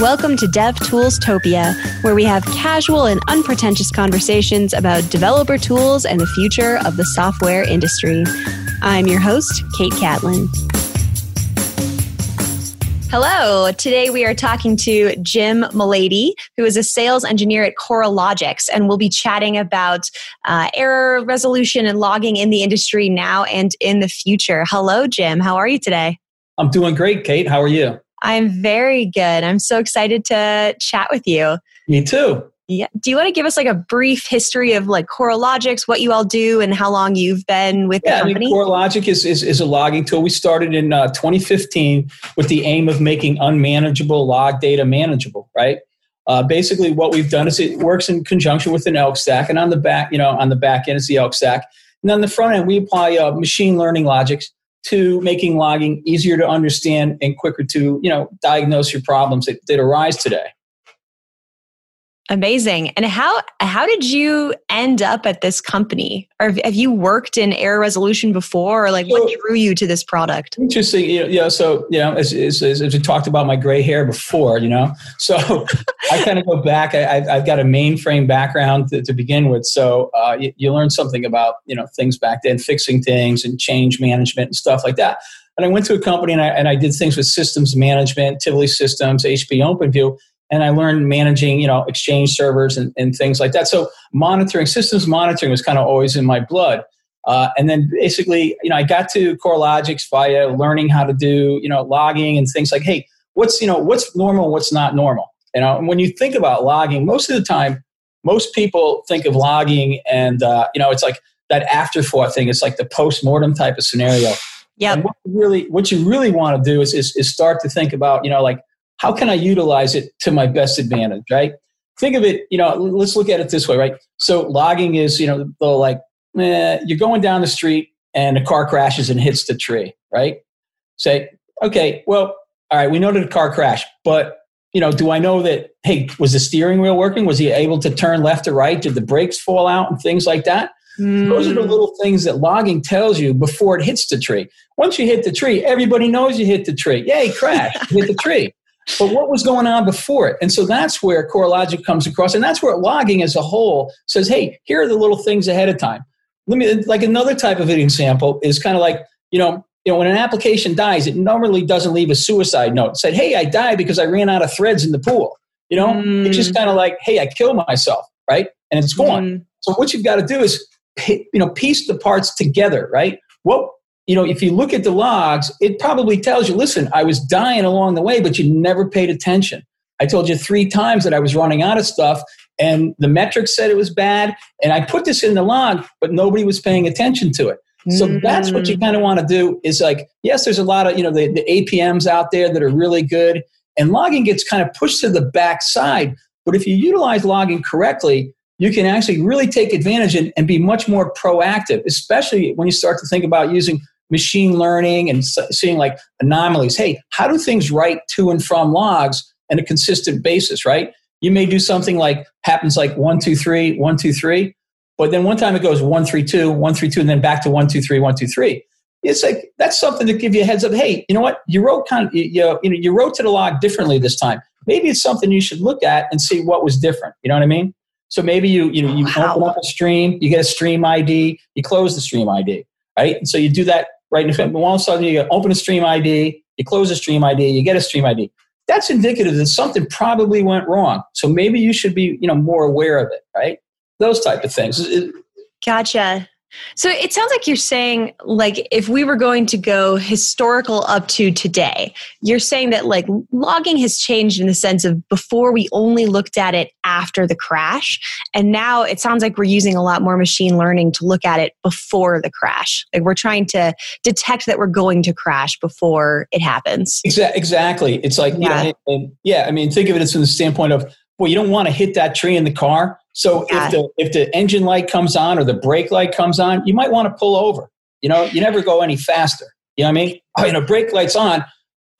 Welcome to Dev Tools Topia, where we have casual and unpretentious conversations about developer tools and the future of the software industry. I'm your host, Kate Catlin. Hello. Today we are talking to Jim Mulady, who is a sales engineer at Coralogix, and we'll be chatting about uh, error resolution and logging in the industry now and in the future. Hello, Jim. How are you today? I'm doing great, Kate. How are you? I'm very good. I'm so excited to chat with you. Me too. Yeah. Do you want to give us like a brief history of like Coralogix, what you all do, and how long you've been with yeah, the company? I mean, Coralogix is, is, is a logging tool. We started in uh, 2015 with the aim of making unmanageable log data manageable, right? Uh, basically, what we've done is it works in conjunction with an ELK stack, and on the back, you know, on the back end is the ELK stack, and on the front end, we apply uh, machine learning logics to making logging easier to understand and quicker to you know diagnose your problems that, that arise today Amazing. And how how did you end up at this company? Or have you worked in error resolution before, or like so, what drew you to this product? Interesting. You know, so you know, as, as, as, we talked about my gray hair before, you know, so I kind of go back. I, have got a mainframe background to, to begin with, so uh, you, you learn something about you know things back then, fixing things and change management and stuff like that. And I went to a company and I, and I did things with systems management, Tivoli Systems, HP OpenView and I learned managing, you know, exchange servers and, and things like that. So monitoring, systems monitoring was kind of always in my blood. Uh, and then basically, you know, I got to Coralogix via learning how to do, you know, logging and things like, hey, what's, you know, what's normal, what's not normal? You know, and when you think about logging, most of the time, most people think of logging and, uh, you know, it's like that afterthought thing. It's like the post-mortem type of scenario. Yeah. What really, what you really want to do is, is, is start to think about, you know, like, how can I utilize it to my best advantage, right? Think of it, you know, let's look at it this way, right? So logging is, you know, the like, eh, you're going down the street and a car crashes and hits the tree, right? Say, okay, well, all right, we know that a car crashed, but you know, do I know that, hey, was the steering wheel working? Was he able to turn left or right? Did the brakes fall out and things like that? Mm. Those are the hmm. little things that logging tells you before it hits the tree. Once you hit the tree, everybody knows you hit the tree. Yay, crash, hit the tree but what was going on before it? And so that's where Coralogix comes across, and that's where logging as a whole says, hey, here are the little things ahead of time. Let me like another type of an example is kind of like, you know, you know, when an application dies, it normally doesn't leave a suicide note. It said, hey, I died because I ran out of threads in the pool. You know, mm. it's just kind of like, hey, I killed myself, right? And it's gone. Mm. So what you've got to do is, you know, piece the parts together, right? What you know, if you look at the logs, it probably tells you, listen, I was dying along the way, but you never paid attention. I told you three times that I was running out of stuff, and the metrics said it was bad. And I put this in the log, but nobody was paying attention to it. So mm. that's what you kind of want to do is like, yes, there's a lot of, you know, the, the APMs out there that are really good, and logging gets kind of pushed to the back side. But if you utilize logging correctly, you can actually really take advantage and, and be much more proactive, especially when you start to think about using machine learning and seeing like anomalies. Hey, how do things write to and from logs on a consistent basis, right? You may do something like happens like one, two, three, one, two, three, but then one time it goes one, three, two, one, three, two, and then back to one, two, three, one, two, three. It's like that's something to give you a heads up. Hey, you know what? You wrote kind of, you, you know you wrote to the log differently this time. Maybe it's something you should look at and see what was different. You know what I mean? So maybe you you know you wow. open up a stream, you get a stream ID, you close the stream ID, right? And so you do that right? And all of a sudden you open a stream ID, you close a stream ID, you get a stream ID. That's indicative that something probably went wrong. So maybe you should be, you know, more aware of it, right? Those type of things. Gotcha. So it sounds like you're saying, like, if we were going to go historical up to today, you're saying that, like, logging has changed in the sense of before we only looked at it after the crash. And now it sounds like we're using a lot more machine learning to look at it before the crash. Like, we're trying to detect that we're going to crash before it happens. Exactly. It's like, yeah. You know, yeah, I mean, think of it as from the standpoint of, well, you don't want to hit that tree in the car so yeah. if the if the engine light comes on or the brake light comes on, you might want to pull over. You know, you never go any faster. You know what I mean? Oh, you know, brake light's on.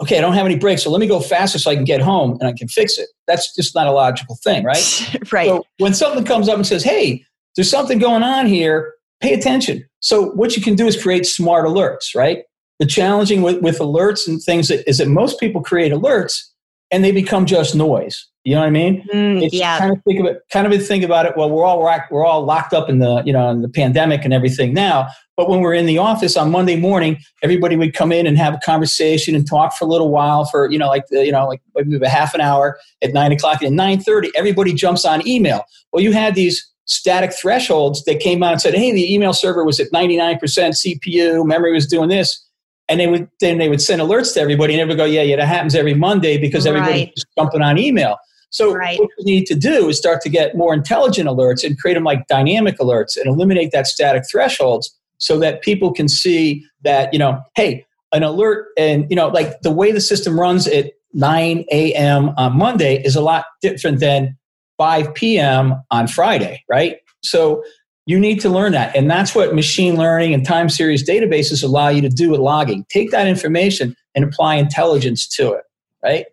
Okay, I don't have any brakes, so let me go faster so I can get home and I can fix it. That's just not a logical thing, right? right. So when something comes up and says, "Hey, there's something going on here," pay attention. So what you can do is create smart alerts, right? The challenging with, with alerts and things that, is that most people create alerts and they become just noise. You know what I mean? Mm, It's yeah. kind of think of it, kind of think about it. Well, we're all rack- we're all locked up in the you know in the pandemic and everything now. But when we're in the office on Monday morning, everybody would come in and have a conversation and talk for a little while for you know like you know like maybe a half an hour at nine o'clock. And at nine thirty, everybody jumps on email. Well, you had these static thresholds that came out and said, "Hey, the email server was at ninety nine percent CPU, memory was doing this." And they would then they would send alerts to everybody, and everybody go, "Yeah, yeah, that happens every Monday because everybody's Right. just jumping on email." So Right. what you need to do is start to get more intelligent alerts and create them like dynamic alerts and eliminate that static thresholds so that people can see that, you know, hey, an alert and, you know, like the way the system runs at 9 a.m. on Monday is a lot different than 5 p.m. on Friday, right? So you need to learn that. And that's what machine learning and time series databases allow you to do with logging. Take that information and apply intelligence to it, right?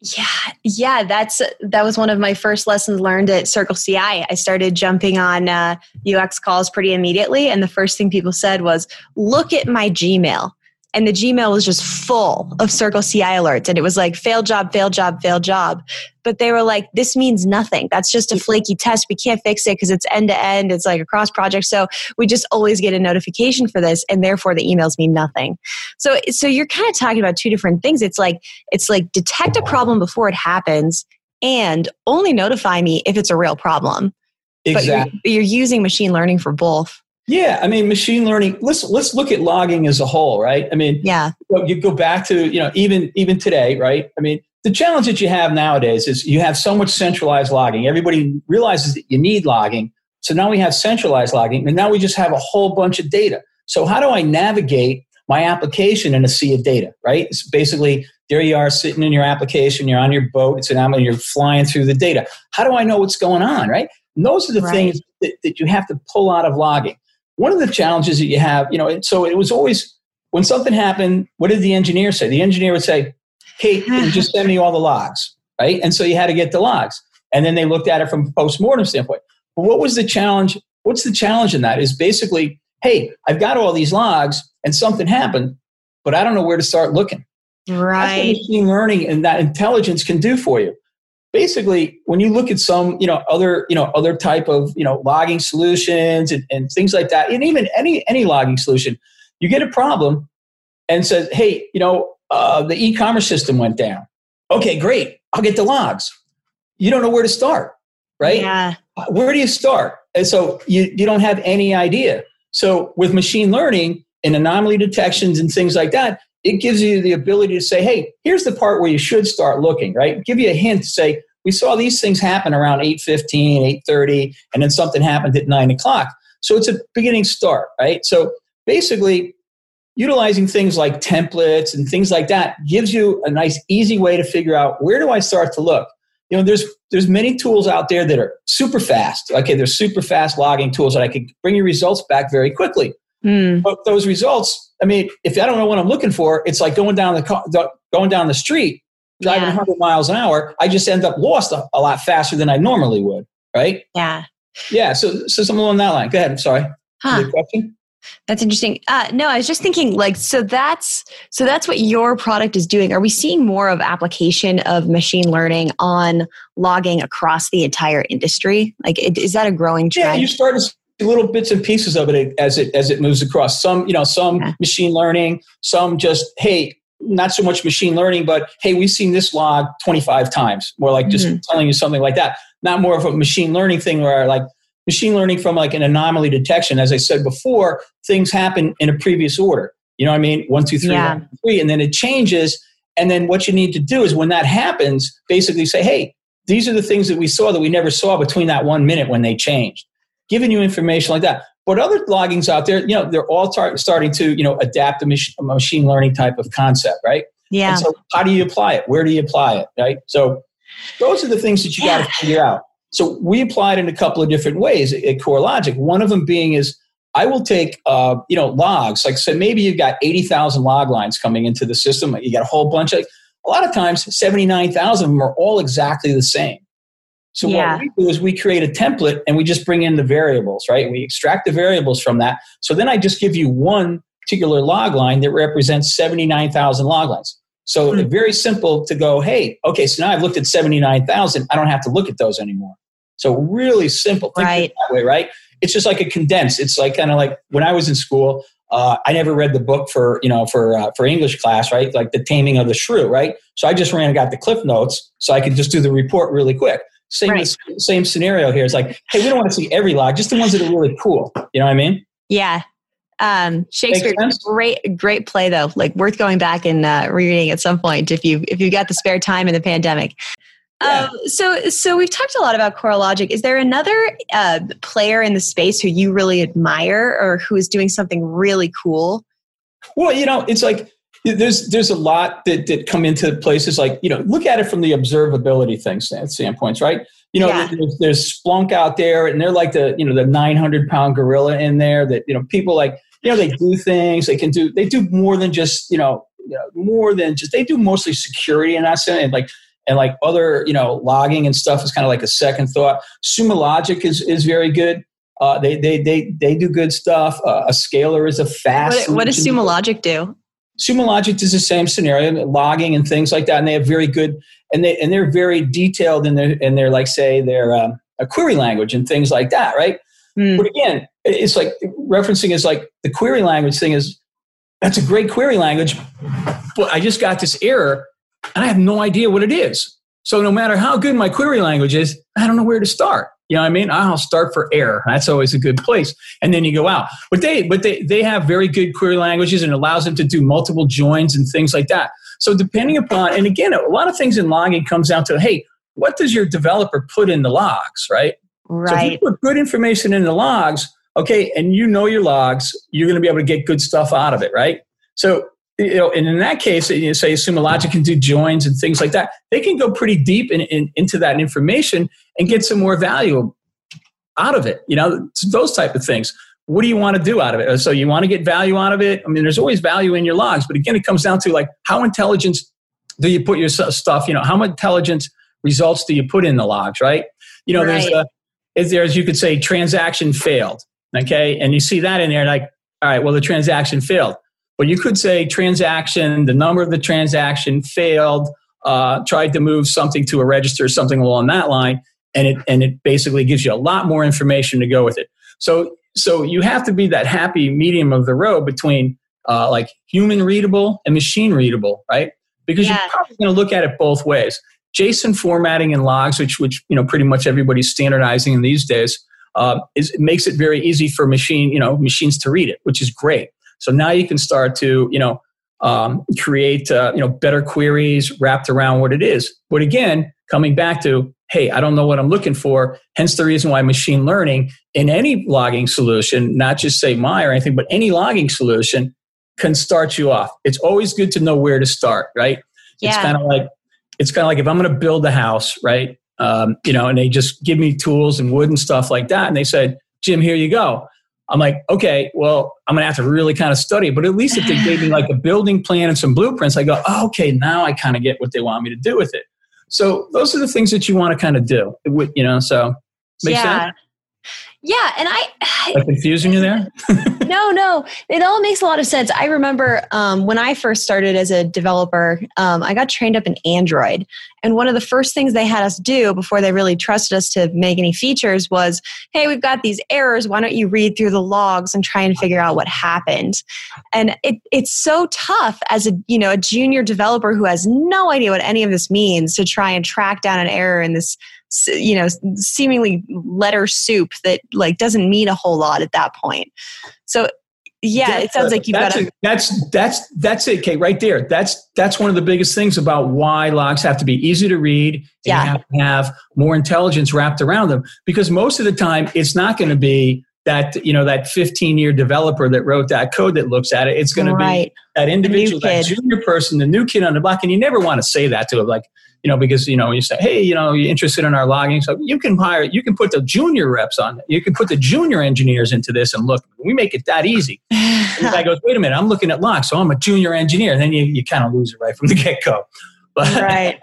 Yeah, yeah, that's that was one of my first lessons learned at CircleCI. I started jumping on uh, UX calls pretty immediately, and the first thing people said was, "Look at my Gmail." And the Gmail was just full of CircleCI alerts, and it was like fail job, fail job, fail job. But they were like, "This means nothing. That's just a flaky test. We can't fix it because it's end to end. It's like a cross project. So we just always get a notification for this, and therefore the emails mean nothing." So, so you're kind of talking about two different things. It's like it's like detect a problem before it happens and only notify me if it's a real problem. Exactly. But you're, you're using machine learning for both. Yeah, I mean, machine learning. Let's let's look at logging as a whole, right? I mean, Yeah. you go back to you know even even today, right? I mean, the challenge that you have nowadays is you have so much centralized logging. Everybody realizes that you need logging, so now we have centralized logging, and now we just have a whole bunch of data. So how do I navigate my application in a sea of data? Right? It's basically there you are sitting in your application, you're on your boat, it's an and you're flying through the data. How do I know what's going on? Right? And those are the Right. things that, that you have to pull out of logging one of the challenges that you have, you know, so it was always when something happened, what did the engineer say? The engineer would say, Hey, just send me all the logs, right? And so you had to get the logs. And then they looked at it from a post-mortem standpoint. But what was the challenge? What's the challenge in that? Is basically, hey, I've got all these logs and something happened, but I don't know where to start looking. That's what Right. machine learning and that intelligence can do for you. Basically, when you look at some, you know, other, you know, other type of, you know, logging solutions and, and things like that, and even any any logging solution, you get a problem and says, hey, you know, uh, the e-commerce system went down. Okay, great. I'll get the logs. You don't know where to start, right? Yeah. where do you start? And so you, you don't have any idea. So with machine learning and anomaly detections and things like that, it gives you the ability to say, hey, here's the part where you should start looking, right? Give you a hint say, we saw these things happen around 8.15, 8.30, and then something happened at 9 o'clock. So it's a beginning start, right? So basically, utilizing things like templates and things like that gives you a nice, easy way to figure out where do I start to look? you know there's there's many tools out there that are super fast okay there's super fast logging tools that i can bring your results back very quickly Mm. but those results i mean if i don't know what i'm looking for it's like going down the going down the street driving Yeah. 100 miles an hour i just end up lost a, a lot faster than i normally would right Yeah. yeah so so something along that line go ahead i'm sorry Huh. Question That's interesting. Uh, no, I was just thinking, like, so that's so that's what your product is doing. Are we seeing more of application of machine learning on logging across the entire industry? Like, it, is that a growing trend? yeah you start to little bits and pieces of it as it as it moves across. Some you know some Yeah. machine learning some just hey not so much machine learning but hey we've seen this log 25 times. More like just Mhm. telling you something like that. Not more of a machine learning thing where like machine learning from like an anomaly detection. As i said before things happen in a previous order. You know what i mean? One two three Yeah. one, two, three and then it changes. And then what you need to do is when that happens basically say hey these are the things that we saw that we never saw between that one minute when they changed giving you information like that. But other loggings out there, you know, they're all tar- starting to, you know, adapt a, mach- a machine learning type of concept, right? yeah. And so how do you apply it? Where do you apply it, right? So those are the things that you got to figure out. So we apply it in a couple of different ways at Coralogix. One of them being is I will take, uh, you know, logs. Like, so maybe you've got 80,000 log lines coming into the system. You got a whole bunch of, a lot of times, 79,000 of them are all exactly the same. So Yeah. what we do is we create a template and we just bring in the variables, right? We extract the variables from that. So then I just give you one particular log line that represents 79,000 log lines. So mm-hmm. very simple to go, hey, okay, so now I've looked at 79,000. I don't have to look at those anymore. So really simple. Think right. that way, right? It's just like a condensed. It's like kind of like when I was in school, uh, I never read the book for you know for uh, for English class, right? Like the Taming of the Shrew, right? So I just ran and got the cliff notes so I could just do the report really quick. Same right. same scenario here. It's like, hey, we don't want to see every log, just the ones that are really cool. You know what I mean? Yeah. Um, Shakespeare, great, great play though. Like worth going back and uh, reading at some point if you if you got the spare time in the pandemic. Yeah. Um, so, so we've talked a lot about Coralogix. Is there another uh, player in the space who you really admire, or who is doing something really cool? Well, you know, it's like there's there's a lot that that come into places like you know look at it from the observability thing standpoints, right? You know, yeah. there's, there's Splunk out there, and they're like the you know the 900 pound gorilla in there that you know people like you know they do things they can do they do more than just you know, you know more than just they do mostly security and that's and like and like other you know logging and stuff is kind of like a second thought. Sumo Logic is is very good. Uh, they they they they do good stuff. Uh, a Scalyr is a fast. What, what does Sumo Logic do? Sumo Logic does the same scenario, logging and things like that, and they have very good and they and they're very detailed in their in their like say their um, a query language and things like that, right? Mm. But again, it's like referencing is like the query language thing is that's a great query language, but I just got this error and I have no idea what it is. So no matter how good my query language is, I don't know where to start. You know what I mean? I'll start for error. That's always a good place. And then you go out. But they but they they have very good query languages and allows them to do multiple joins and things like that. So depending upon and again, a lot of things in logging comes down to hey, what does your developer put in the logs, right? Right. So if you put good information in the logs, okay, and you know your logs, you're going to be able to get good stuff out of it, right? So you know, and in that case, you know, say Sumo Logic can do joins and things like that. They can go pretty deep in, in, into that information and get some more value out of it. You know, those type of things. What do you want to do out of it? So you want to get value out of it. I mean, there's always value in your logs, but again, it comes down to like how intelligent do you put your stuff? You know, how intelligent results do you put in the logs? Right? You know, right. there's a, is there as you could say transaction failed. Okay, and you see that in there, like, all right, well, the transaction failed but you could say transaction, the number of the transaction failed, uh, tried to move something to a register, something along that line, and it and it basically gives you a lot more information to go with it. So so you have to be that happy medium of the road between uh, like human readable and machine readable, right? Because yeah. you're probably going to look at it both ways. JSON formatting in logs, which which you know pretty much everybody's standardizing in these days, uh, is it makes it very easy for machine you know machines to read it, which is great. So now you can start to, you know, um, create, uh, you know, better queries wrapped around what it is. But again, coming back to, hey, I don't know what I'm looking for. Hence the reason why machine learning in any logging solution, not just say my or anything, but any logging solution can start you off. It's always good to know where to start, right? Yeah. It's kind of like, it's kind of like if I'm going to build a house, right? Um, you know, and they just give me tools and wood and stuff like that. And they said, Jim, here you go. I'm like, okay, well, I'm gonna have to really kind of study. But at least if they gave me like a building plan and some blueprints, I go, oh, okay, now I kind of get what they want me to do with it. So those are the things that you want to kind of do. You know, so makes yeah. sense. Yeah, and I. I confusing you there? no, no, it all makes a lot of sense. I remember um, when I first started as a developer, um, I got trained up in Android, and one of the first things they had us do before they really trusted us to make any features was, "Hey, we've got these errors. Why don't you read through the logs and try and figure out what happened?" And it, it's so tough as a you know a junior developer who has no idea what any of this means to try and track down an error in this you know seemingly letter soup that like doesn't mean a whole lot at that point so yeah that's it sounds like you've got a, that's that's that's it kate right there that's that's one of the biggest things about why logs have to be easy to read and yeah. have have more intelligence wrapped around them because most of the time it's not going to be that you know that 15 year developer that wrote that code that looks at it it's going right. to be that individual that junior person the new kid on the block and you never want to say that to them like you know, because you know you say, hey, you know, you're interested in our logging, so you can hire, you can put the junior reps on, it. you can put the junior engineers into this, and look, we make it that easy. and the guy goes, wait a minute, I'm looking at logs, so I'm a junior engineer, and then you, you kind of lose it right from the get go. But, right,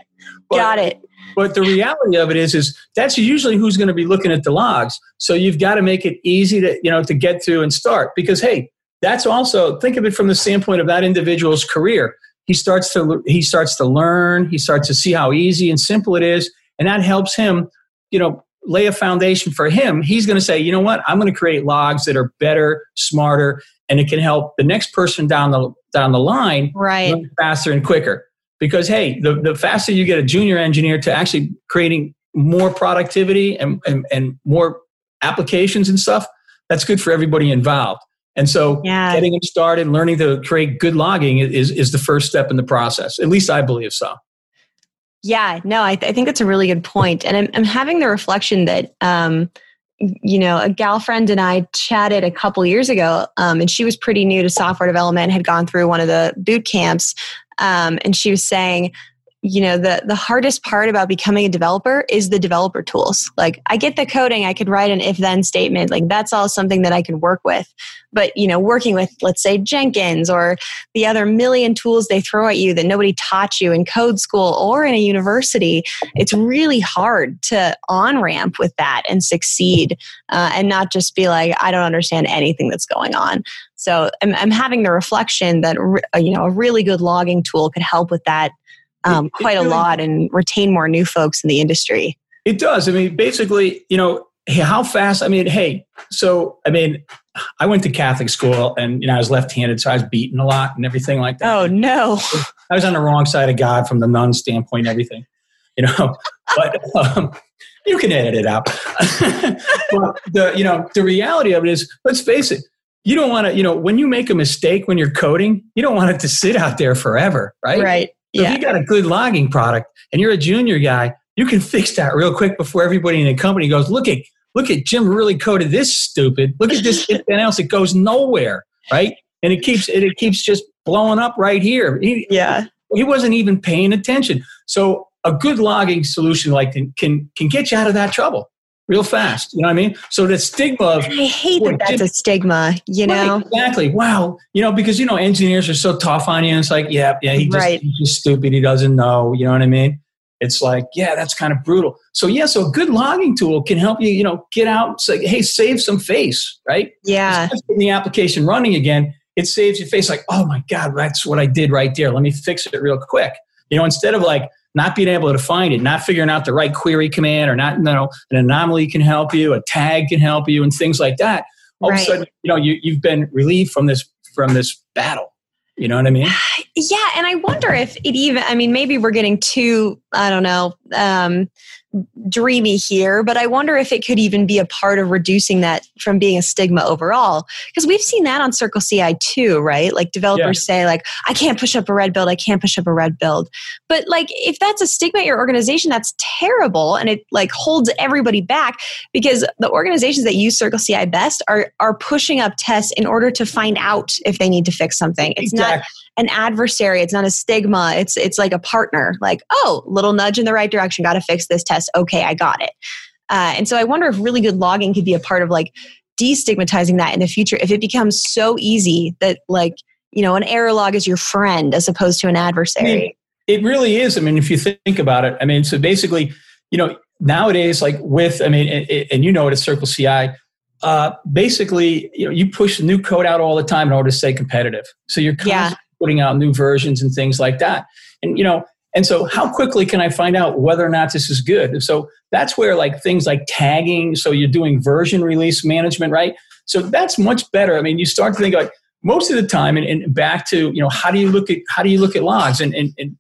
but, got it. But the reality of it is, is that's usually who's going to be looking at the logs. So you've got to make it easy to, you know, to get to and start. Because hey, that's also think of it from the standpoint of that individual's career. He starts to he starts to learn he starts to see how easy and simple it is and that helps him you know lay a foundation for him. He's going to say you know what? I'm going to create logs that are better smarter and it can help the next person down the down the line right. faster and quicker because hey the, the faster you get a junior engineer to actually creating more productivity and, and, and more applications and stuff that's good for everybody involved and so yeah. getting them started, learning to create good logging is, is the first step in the process. At least I believe so. Yeah, no, I, th- I think that's a really good point. And I'm, I'm having the reflection that, um, you know, a gal friend and I chatted a couple years ago, um, and she was pretty new to software development, had gone through one of the boot camps. Um, and she was saying, you know the the hardest part about becoming a developer is the developer tools. Like i get the coding i could write an if then statement like that's all something that i can work with. But you know working with let's say jenkins or the other million tools they throw at you that nobody taught you in code school or in a university it's really hard to on ramp with that and succeed uh, and not just be like i don't understand anything that's going on. So I'm, I'm having the reflection that you know a really good logging tool could help with that um, it, quite it really, a lot and retain more new folks in the industry. It does. I mean, basically, you know, how fast? I mean, hey, so I mean, I went to Catholic school and you know I was left-handed, so I was beaten a lot and everything like that. Oh no! I was on the wrong side of God from the nun standpoint, everything, you know. but um, you can edit it out. but the you know the reality of it is, let's face it, you don't want to you know when you make a mistake when you're coding, you don't want it to sit out there forever, right? Right. So yeah. if you got a good logging product and you're a junior guy, you can fix that real quick before everybody in the company goes, look at look at Jim really coded this stupid. Look at this and else. It goes nowhere, right? And it keeps it, it keeps just blowing up right here. He, yeah. He wasn't even paying attention. So a good logging solution like can can, can get you out of that trouble real fast. You know what I mean? So the stigma of I hate that that's a stigma, you know? Right, exactly. Wow. You know, because you know, engineers are so tough on you and it's like, yeah, yeah, he just, right. he's just stupid, he doesn't know, you know what I mean? It's like, yeah, that's kind of brutal. So yeah, so a good logging tool can help you, you know, get out, say, hey, save some face, right? Yeah. Getting the application running again, it saves your face like, oh my God, that's what I did right there. Let me fix it real quick. You know, instead of like, not being able to find it, not figuring out the right query command, or not, you know, an anomaly can help you, a tag can help you, and things like that. All right. of a sudden, you know, you, you've been relieved from this from this battle. You know what I mean? Yeah, and I wonder if it even. I mean, maybe we're getting too. I don't know. Um, dreamy here, but I wonder if it could even be a part of reducing that from being a stigma overall. Because we've seen that on CircleCI too, right? Like developers say, like, I can't push up a red build, I can't push up a red build. But like if that's a stigma at your organization, that's terrible and it like holds everybody back because the organizations that use CircleCI best are are pushing up tests in order to find out if they need to fix something. It's exactly. not an adversary it's not a stigma it's it's like a partner like oh little nudge in the right direction got to fix this test okay i got it uh, and so i wonder if really good logging could be a part of like destigmatizing that in the future if it becomes so easy that like you know an error log is your friend as opposed to an adversary I mean, it really is i mean if you think about it i mean so basically you know nowadays like with i mean and, and you know it at circle ci uh, basically, you know, you push new code out all the time in order to stay competitive. So you're constantly yeah putting out new versions and things like that. And you know, and so how quickly can I find out whether or not this is good? So that's where like things like tagging, so you're doing version release management, right? So that's much better. I mean, you start to think like most of the time and, and back to, you know, how do you look at how do you look at logs? And, and, and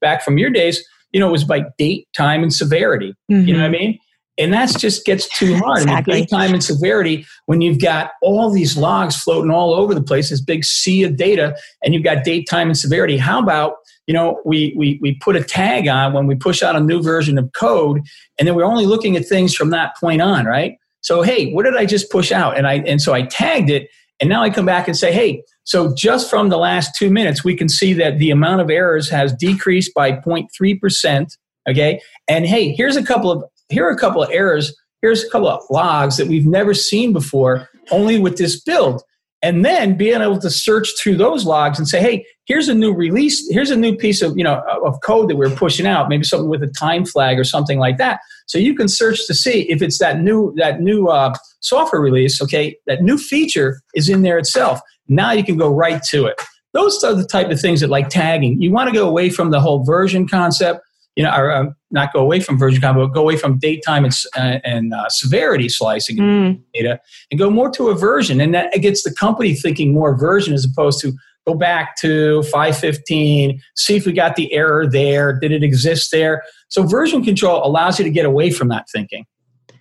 back from your days, you know, it was by date, time, and severity. Mm-hmm. You know what I mean? And that just gets too hard. Exactly. I mean, time and severity, when you've got all these logs floating all over the place, this big sea of data, and you've got date, time, and severity. How about, you know, we, we, we put a tag on when we push out a new version of code, and then we're only looking at things from that point on, right? So, hey, what did I just push out? And I and so I tagged it, and now I come back and say, hey, so just from the last two minutes, we can see that the amount of errors has decreased by 0.3%. Okay. And hey, here's a couple of here are a couple of errors. Here's a couple of logs that we've never seen before, only with this build. And then being able to search through those logs and say, hey, here's a new release, here's a new piece of, you know, of code that we're pushing out, maybe something with a time flag or something like that. So you can search to see if it's that new that new uh, software release, okay, that new feature is in there itself. Now you can go right to it. those are the type of things that like tagging. You want to go away from the whole version concept, you know, or um, not go away from version but go away from date time and, uh, and uh, severity slicing mm. data and go more to a version. And that gets the company thinking more version as opposed to go back to 515, see if we got the error there. Did it exist there? So version control allows you to get away from that thinking.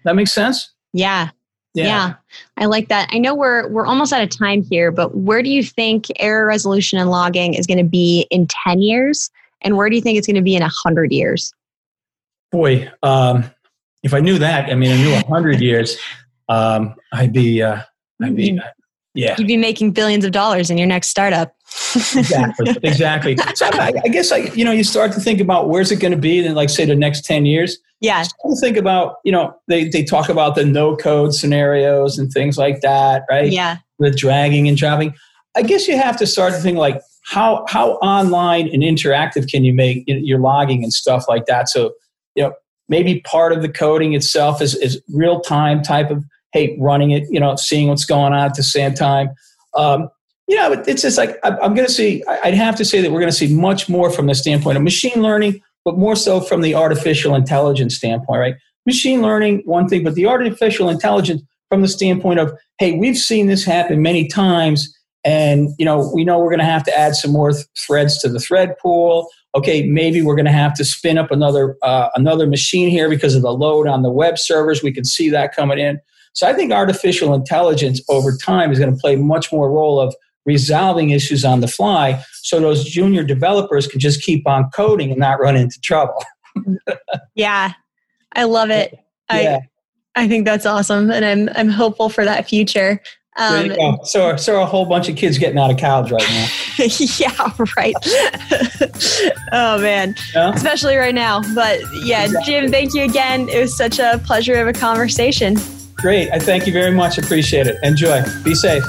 That makes sense? Yeah. Yeah. yeah. I like that. I know we're we're almost out of time here, but where do you think error resolution and logging is going to be in 10 years and where do you think it's going to be in 100 years? Boy, um, if I knew that, I mean I knew 100 years, um, I'd be uh, I'd be mm-hmm. Yeah. You'd be making billions of dollars in your next startup. exactly. Exactly. So I, I, guess like you know you start to think about where's it going to be in like say the next ten years. Yeah. think about you know they they talk about the no code scenarios and things like that, right? Yeah. The dragging and dropping. I guess you have to start to think like how how online and interactive can you make your logging and stuff like that. So you know maybe part of the coding itself is is real time type of hey, running it, you know, seeing what's going on at the same time. Um, you know, it's just like I'm going to see. I'd have to say that we're going to see much more from the standpoint of machine learning, but more so from the artificial intelligence standpoint, right? Machine learning, one thing, but the artificial intelligence from the standpoint of, hey, we've seen this happen many times, and you know, we know we're going to have to add some more th- threads to the thread pool. Okay, maybe we're going to have to spin up another uh, another machine here because of the load on the web servers. We can see that coming in. So I think artificial intelligence over time is going to play much more role of resolving issues on the fly so those junior developers can just keep on coding and not run into trouble. yeah. I love it. Yeah. I I think that's awesome and I'm I'm hopeful for that future. Um, so, so a whole bunch of kids getting out of college right now. yeah, right. oh man, yeah? especially right now. But yeah, exactly. Jim, thank you again. It was such a pleasure of a conversation. Great. I thank you very much. Appreciate it. Enjoy. Be safe.